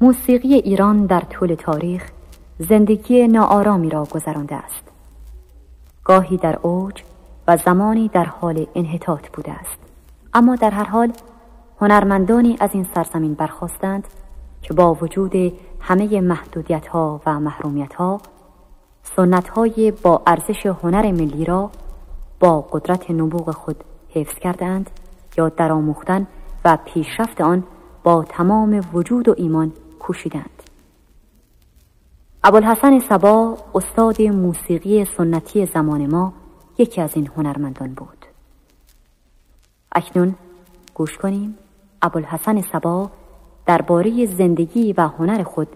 موسیقی ایران در طول تاریخ زندگی ناآرامی را گذرانده است. گاهی در اوج و زمانی در حال انحطاط بوده است. اما در هر حال هنرمندانی از این سرزمین برخواستند که با وجود همه محدودیت ها و محرومیت ها سنت های با ارزش هنر ملی را با قدرت نبوغ خود حفظ کردند یا درآموختن و پیشرفت آن با تمام وجود و ایمان کوشیدند. ابوالحسن سبا استاد موسیقی سنتی زمان ما یکی از این هنرمندان بود. اکنون گوش کنیم ابوالحسن سبا درباره زندگی و هنر خود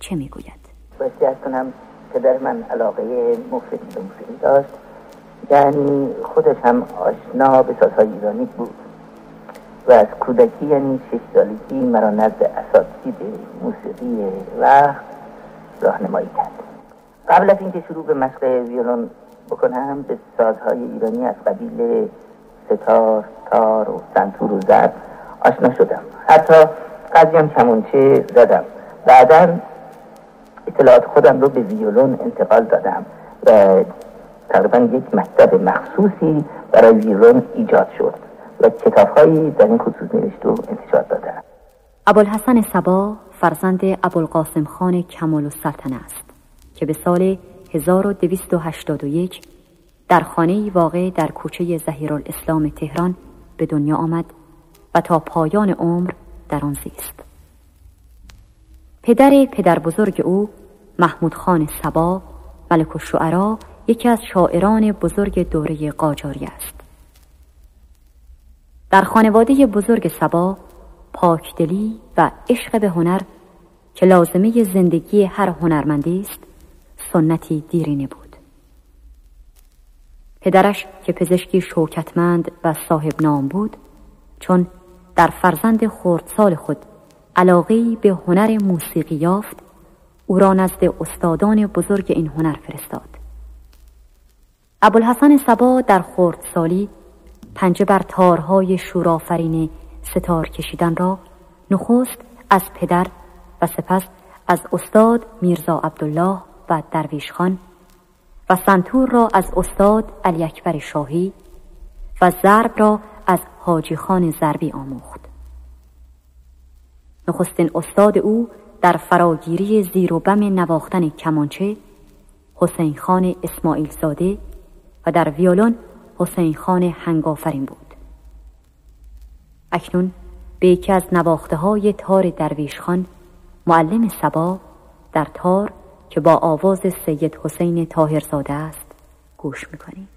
چه می‌گوید. وصیت کنم پدر من علاقه به موسیقی داشت. یعنی خودش هم آشنا به سازهای ایرانی بود. و از کودکی یعنی شش سالگی مرا نزد اساتید موسیقی وقت راهنمایی کرد. قبل از اینکه شروع به مشق ویولون بکنم به سازهای ایرانی از قبیل ستار، تار و سنتور و زد آشنا شدم. حتی قضی هم کمونچه زدم. بعدا اطلاعات خودم رو به ویولون انتقال دادم و تقریبا یک مکتب مخصوصی برای ویولون ایجاد شد. و کتابهایی در این خصوص نوشت و انتشار دادم ابوالحسن سبا فرزند ابوالقاسم خان کمال السلطنه است که به سال 1281 در خانه واقع در کوچه زهیرالاسلام تهران به دنیا آمد و تا پایان عمر در آن زیست. پدر پدر بزرگ او محمود خان سبا ملک الشعرا یکی از شاعران بزرگ دوره قاجاری است. در خانواده بزرگ سبا پاکدلی و عشق به هنر که لازمه زندگی هر هنرمندی است سنتی دیرینه بود. پدرش که پزشکی شوکتمند و صاحب نام بود چون در فرزند خردسال خود علاقه به هنر موسیقی یافت او را نزد استادان بزرگ این هنر فرستاد. ابوالحسن سبا در خردسالی پنجه بر تارهای شورافرین ستار کشیدن را نخست از پدر و سپس از استاد میرزا عبدالله و درویش خان و سنتور را از استاد علی اکبر شاهی و ضرب را از حاجی خان ضربی آموخت. نخستین استاد او در فراگیری زیر و بم نواختن کمانچه حسین خان اسماعیل زاده و در ویولون حسین خان هنگافرین بود. اکنون به یکی از نواخته های تار درویش خان معلم سبا در تار که با آواز سید حسین تاهرزاده است گوش می‌کنیم.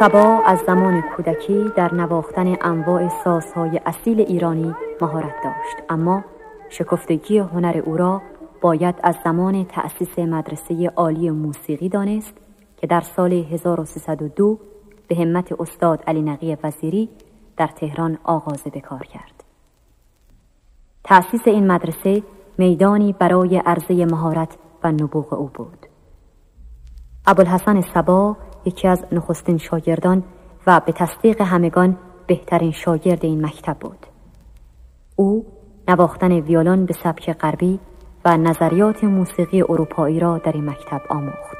سبا از زمان کودکی در نواختن انواع سازهای اصیل ایرانی مهارت داشت اما شکفتگی هنر او را باید از زمان تأسیس مدرسه عالی موسیقی دانست که در سال 1302 به همت استاد علی نقی وزیری در تهران آغاز به کار کرد. تأسیس این مدرسه میدانی برای عرضه مهارت و نبوغ او بود. ابوالحسن سبا یکی از نخستین شاگردان و به تصدیق همگان بهترین شاگرد این مکتب بود. او نواختن ویولون به سبک غربی و نظریات موسیقی اروپایی را در این مکتب آموخت.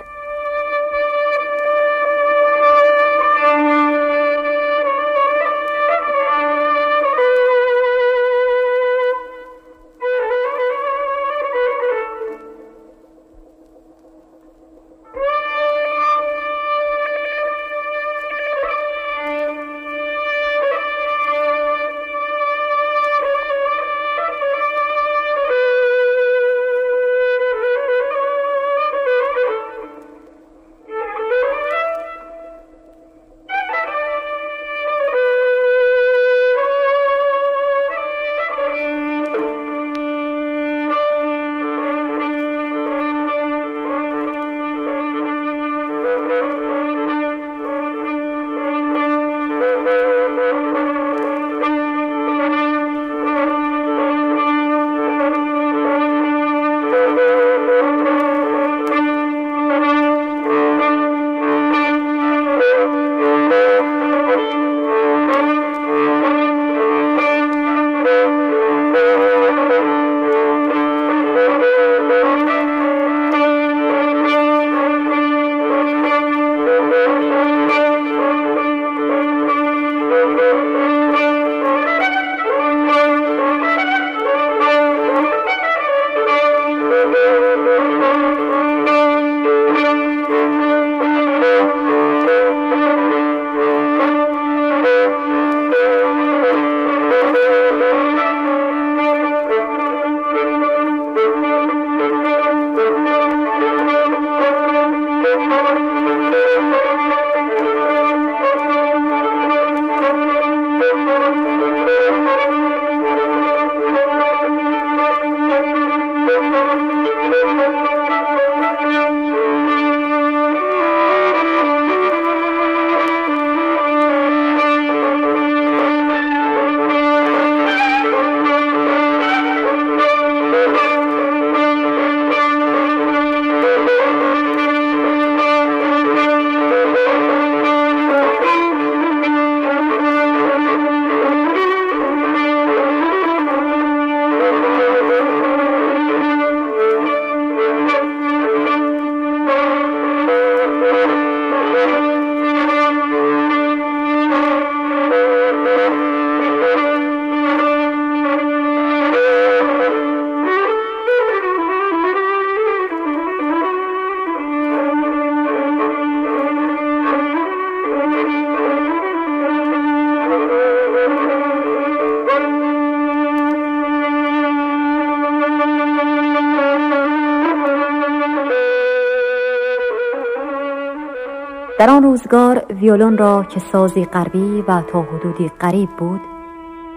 در آن روزگار ویولون را که سازی غربی و تا حدودی غریب بود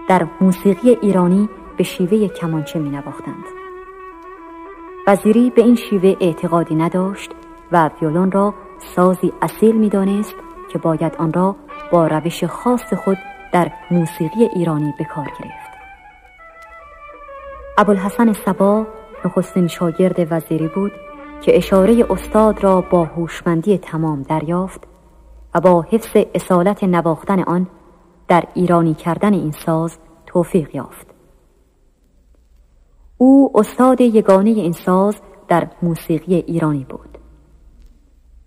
در موسیقی ایرانی به شیوه کمانچه می نواختند. وزیری به این شیوه اعتقادی نداشت و ویولون را سازی اصیل می دانست که باید آن را با روش خاص خود در موسیقی ایرانی به کار گرفت. ابوالحسن سبا نخستین شاگرد وزیری بود که اشاره استاد را با هوشمندی تمام دریافت و با حفظ اصالت نواختن آن در ایرانی کردن این ساز توفیق یافت. او استاد یگانه این ساز در موسیقی ایرانی بود.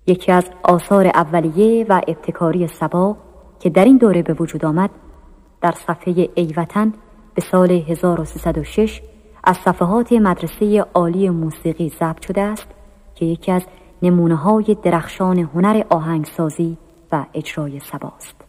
یکی از آثار اولیه و ابتکاری سبا که در این دوره به وجود آمد در صفحه ایوتن به سال 1306 از صفحات مدرسه عالی موسیقی ضبط شده است که یکی از نمونه های درخشان هنر آهنگسازی و اجرای سباست.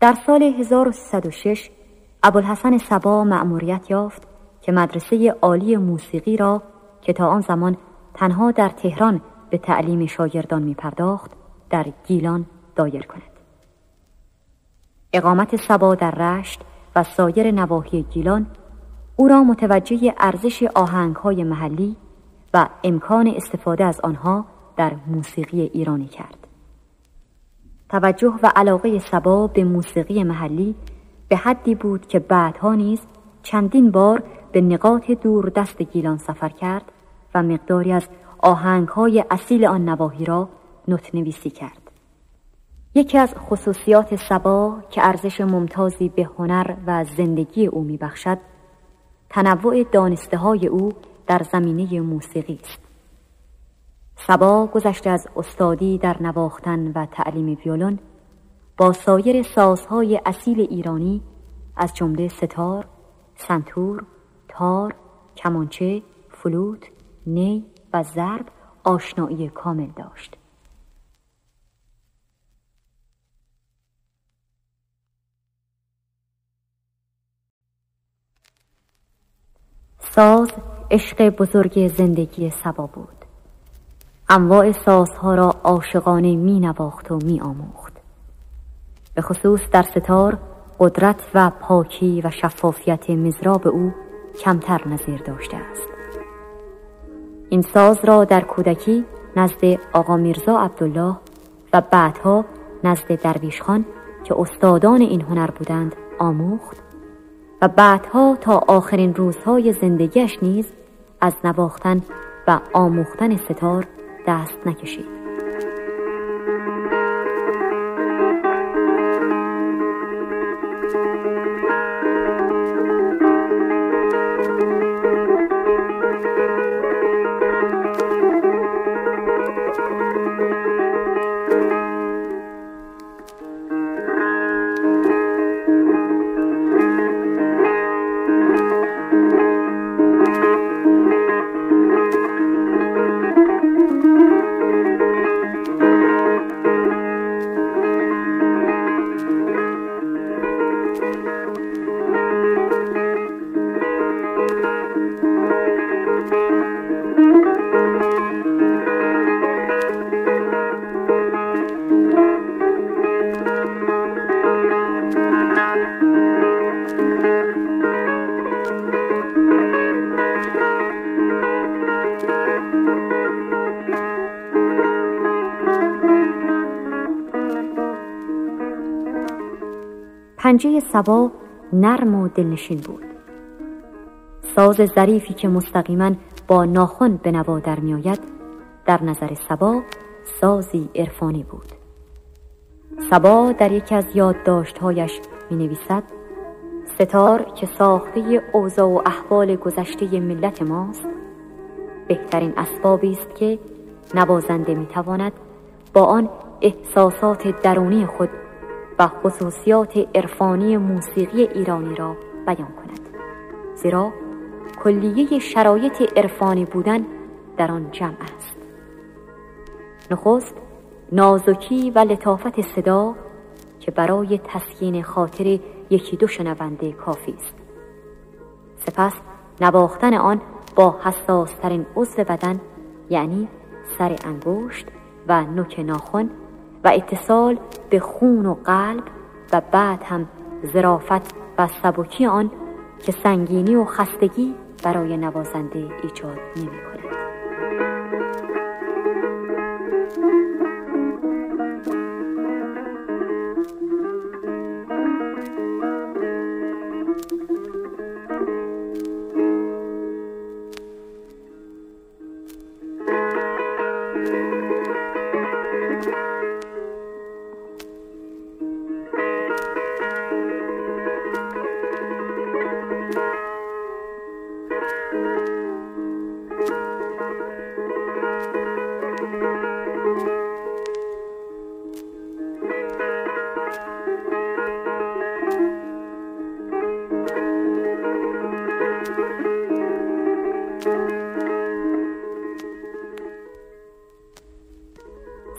در سال 1306 ابوالحسن سبا مأموریت یافت که مدرسه عالی موسیقی را که تا آن زمان تنها در تهران به تعلیم شاگردان می پرداخت در گیلان دایر کند. اقامت سبا در رشت و سایر نواحی گیلان او را متوجه ارزش آهنگهای محلی و امکان استفاده از آنها در موسیقی ایرانی کرد. توجه و علاقه سبا به موسیقی محلی به حدی بود که بعدها نیز چندین بار به نقاط دور دست گیلان سفر کرد و مقداری از آهنگهای اصیل آن نواحی را نوت نویسی کرد. یکی از خصوصیات سبا که ارزش ممتازی به هنر و زندگی او میبخشد تنوع دانسته های او در زمینه موسیقی است. سبا گذشته از استادی در نواختن و تعلیم ویولون با سایر سازهای اصیل ایرانی از جمله ستار، سنتور، تار، کمانچه، فلوت، نی و ضرب آشنایی کامل داشت. ساز عشق بزرگ زندگی سبا بود انواع سازها را عاشقانه می نواخت و می آموخت به خصوص در ستار قدرت و پاکی و شفافیت مزراب او کمتر نظیر داشته است. این ساز را در کودکی نزد آقا میرزا عبدالله و بعدها نزد درویش خان که استادان این هنر بودند آموخت و بعدها تا آخرین روزهای زندگیش نیز از نواختن و آموختن ستار دست نکشید. پنجه سبا نرم و دلنشین بود. ساز ظریفی که مستقیما با ناخن به نوا در میآید در نظر سبا سازی عرفانی بود. سبا در یکی از یادداشتهایش می نویسد ستار که ساخته اوضاع و احوال گذشته ملت ماست بهترین اسبابی است که نوازنده می‌تواند با آن احساسات درونی خود و خصوصیات عرفانی موسیقی ایرانی را بیان کند. زیرا کلیه شرایط عرفانی بودن در آن جمع است. نخست نازکی و لطافت صدا که برای تسکین خاطر یکی دو شنونده کافی است. سپس نواختن آن با حساسترین عضو بدن یعنی سر انگشت و نوک ناخن و اتصال به خون و قلب و بعد هم زرافت و سبکی آن که سنگینی و خستگی برای نوازنده ایجاد نمی کند.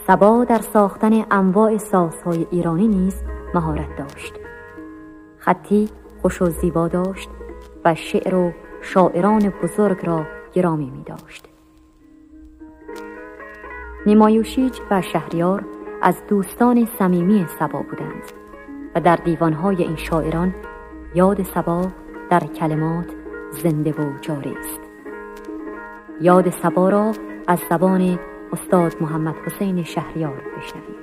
سبا در ساختن انواع سازهای ایرانی نیز مهارت داشت خطی خوش و زیبا داشت و شعر و شاعران بزرگ را گرامی می داشت. نیمایوشیج و شهریار از دوستان صمیمی سبا بودند و در دیوانهای این شاعران یاد سبا در کلمات زنده و جاری است یاد سبا را از زبان استاد محمد حسین شهریار بشنویم.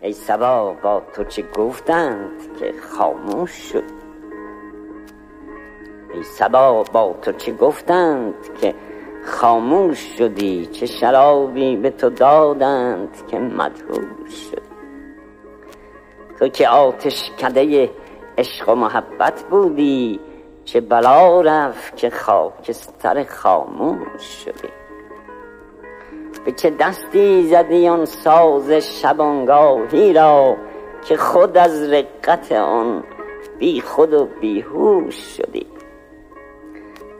ای سبا با تو چه گفتند که خاموش شد؟ ای سبا با تو چه گفتند که خاموش شدی؟ چه شرابی به تو دادند که مدهوش شد؟ تو که آتش کده عشق و محبت بودی چه بلا رفت که خاکستر خاموش شدی؟ به چه دستی زدی آن ساز شبانگاهی را که خود از رقت آن بی خود و بیهوش شدی.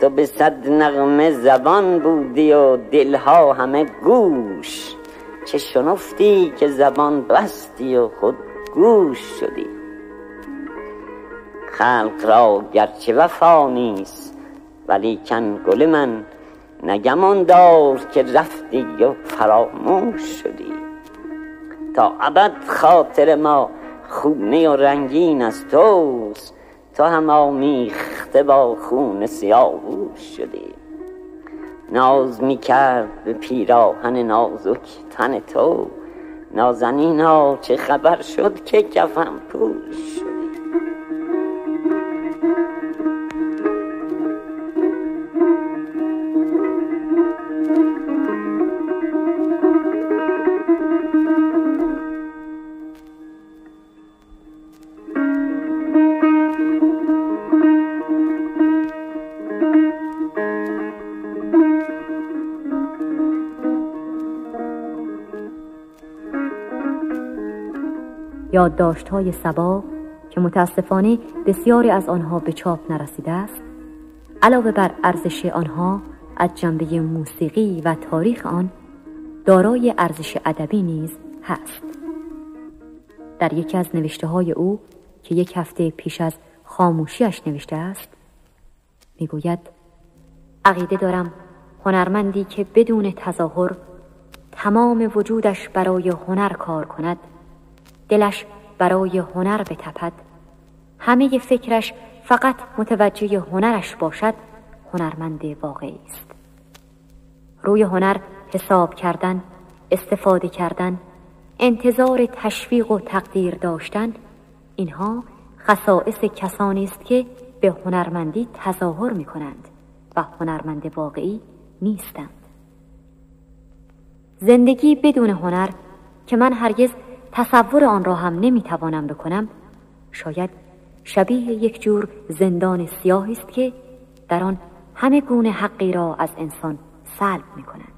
تو به صد نغمه زبان بودی و دلها همه گوش. چه شنفتی که زبان بستی و خود گوش شدی. خلق را گرچه وفا نیست ولیکن گل من نگمان دار که رفتی و فراموش شدی. تا ابد خاطر ما خونه و رنگین از توست تو هم آمیخته با خون سیاووش شدی. ناز می کرد به پیراهن نازک تن تو نازنینا چه خبر شد که کفم پوش شد یادداشت های سبا که متاسفانه بسیاری از آنها به چاپ نرسیده است علاوه بر ارزش آنها از جنبه موسیقی و تاریخ آن دارای ارزش ادبی نیز هست. در یکی از نوشته های او که یک هفته پیش از خاموشیش نوشته است می‌گوید عقیده دارم هنرمندی که بدون تظاهر تمام وجودش برای هنر کار کند دلش برای هنر بتپد. همه فکرش فقط متوجه هنرش باشد هنرمند واقعی است. روی هنر حساب کردن استفاده کردن انتظار تشویق و تقدیر داشتن اینها خصائص کسانی است که به هنرمندی تظاهر می کنند و هنرمند واقعی نیستند. زندگی بدون هنر که من هرگز تصور آن را هم نمی‌توانم بکنم شاید شبیه یک جور زندان سیاهی است که در آن همه گونه حقی را از انسان سلب می کند.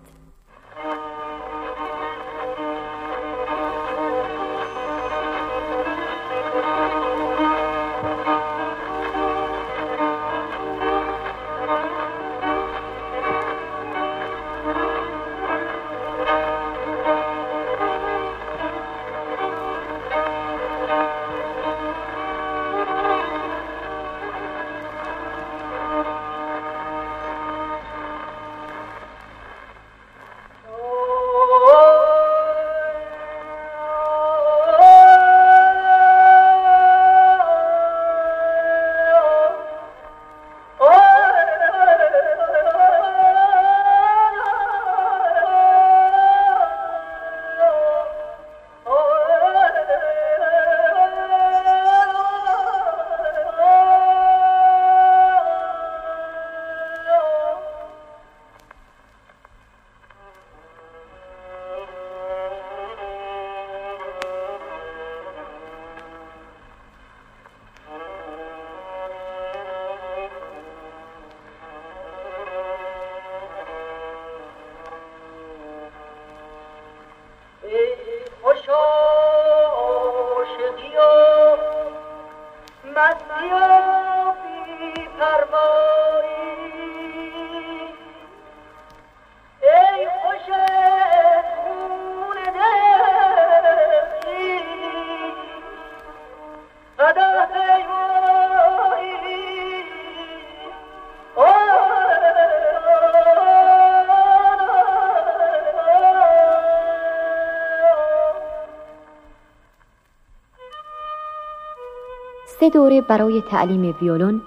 سه دوره برای تعلیم ویولون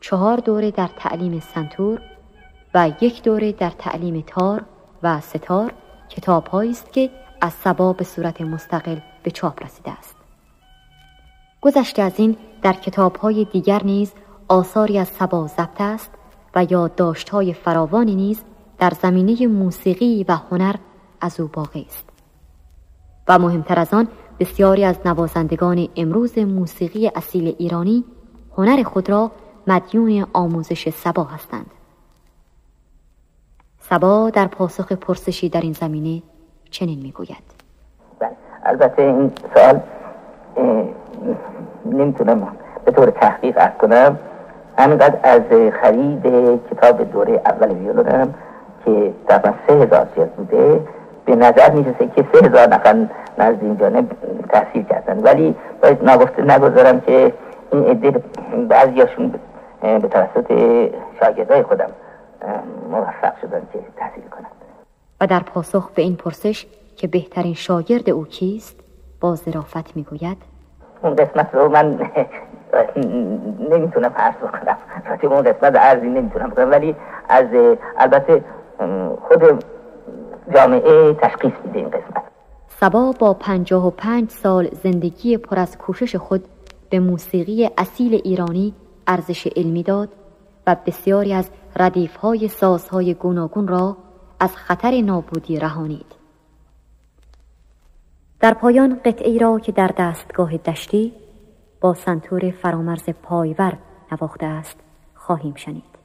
چهار دوره در تعلیم سنتور و یک دوره در تعلیم تار و ستار کتاب است که از سبا به صورت مستقل به چاپ رسیده است. گذشته از این در کتاب های دیگر نیز آثاری از سبا ضبط است و های فراوانی نیز در زمینه موسیقی و هنر از او باقی است. و مهمتر از آن بسیاری از نوازندگان امروز موسیقی اصیل ایرانی هنر خود را مدیون آموزش سبا هستند. سبا در پاسخ پرسشی در این زمینه چنین می‌گوید. بله، البته این سوال نمی‌تونم به طور تحقیق ارز کنم. همینقدر از خرید کتاب دوره اول ویولونم که تقریبا سه هزار جلد بوده به نظر می‌رسه که سه هزار نفر نزد این جانب تحصیل کردن. ولی باید نگفته نگذارم که این عده بعضیاشون به توسط شاگردای خودم موفق شدن که تحصیل کنند و در پاسخ به این پرسش که بهترین شاگرد او کیست با ظرافت می‌گوید. اون قسمت رو من نمی‌تونم عرض بکنم. اون قسمت ارزی نمی‌تونم بکنم ولی از البته خود جامعه تشخیص میده این قسمت. سبا با پنجاه و پنج سال زندگی پر از کوشش خود به موسیقی اصیل ایرانی ارزش علمی داد و بسیاری از ردیفهای سازهای گوناگون را از خطر نابودی رهانید. در پایان قطعی را که در دستگاه دشتی با سنتور فرامرز پایور نواخته است خواهیم شنید.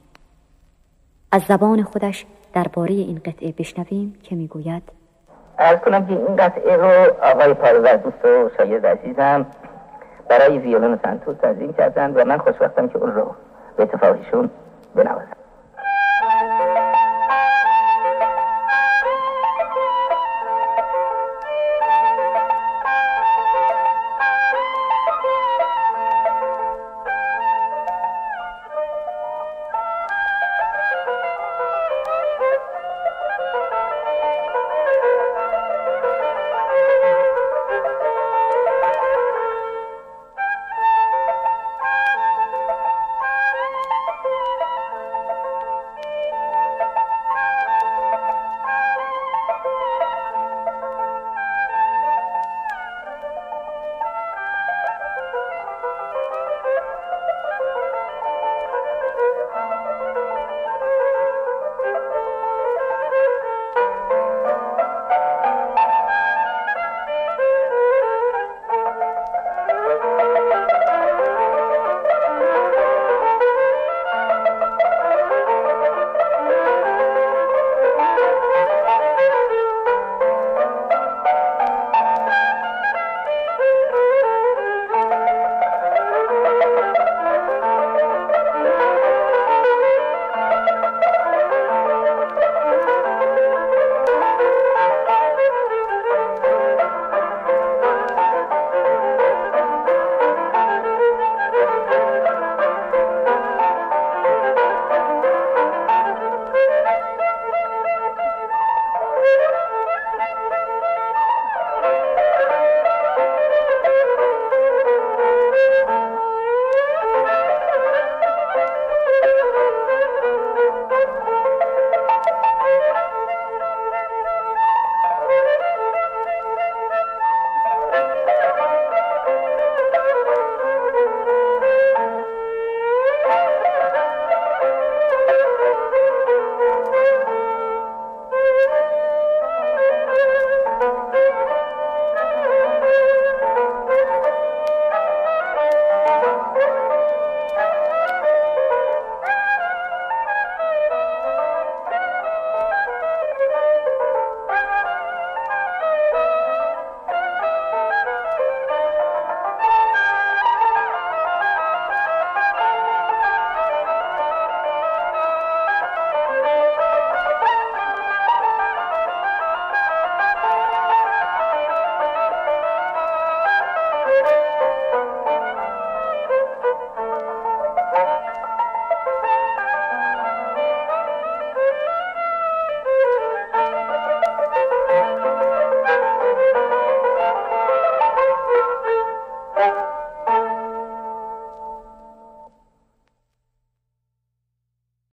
از زبان خودش درباره این قطعه بشنویم که می‌گوید. ارز کنم که این قطعه رو آقای پایور دوست و شاید عزیزم برای ویولون سنتور تنظیم کردن و من خوشبختم که اون رو به اتفاقیشون بنوازم.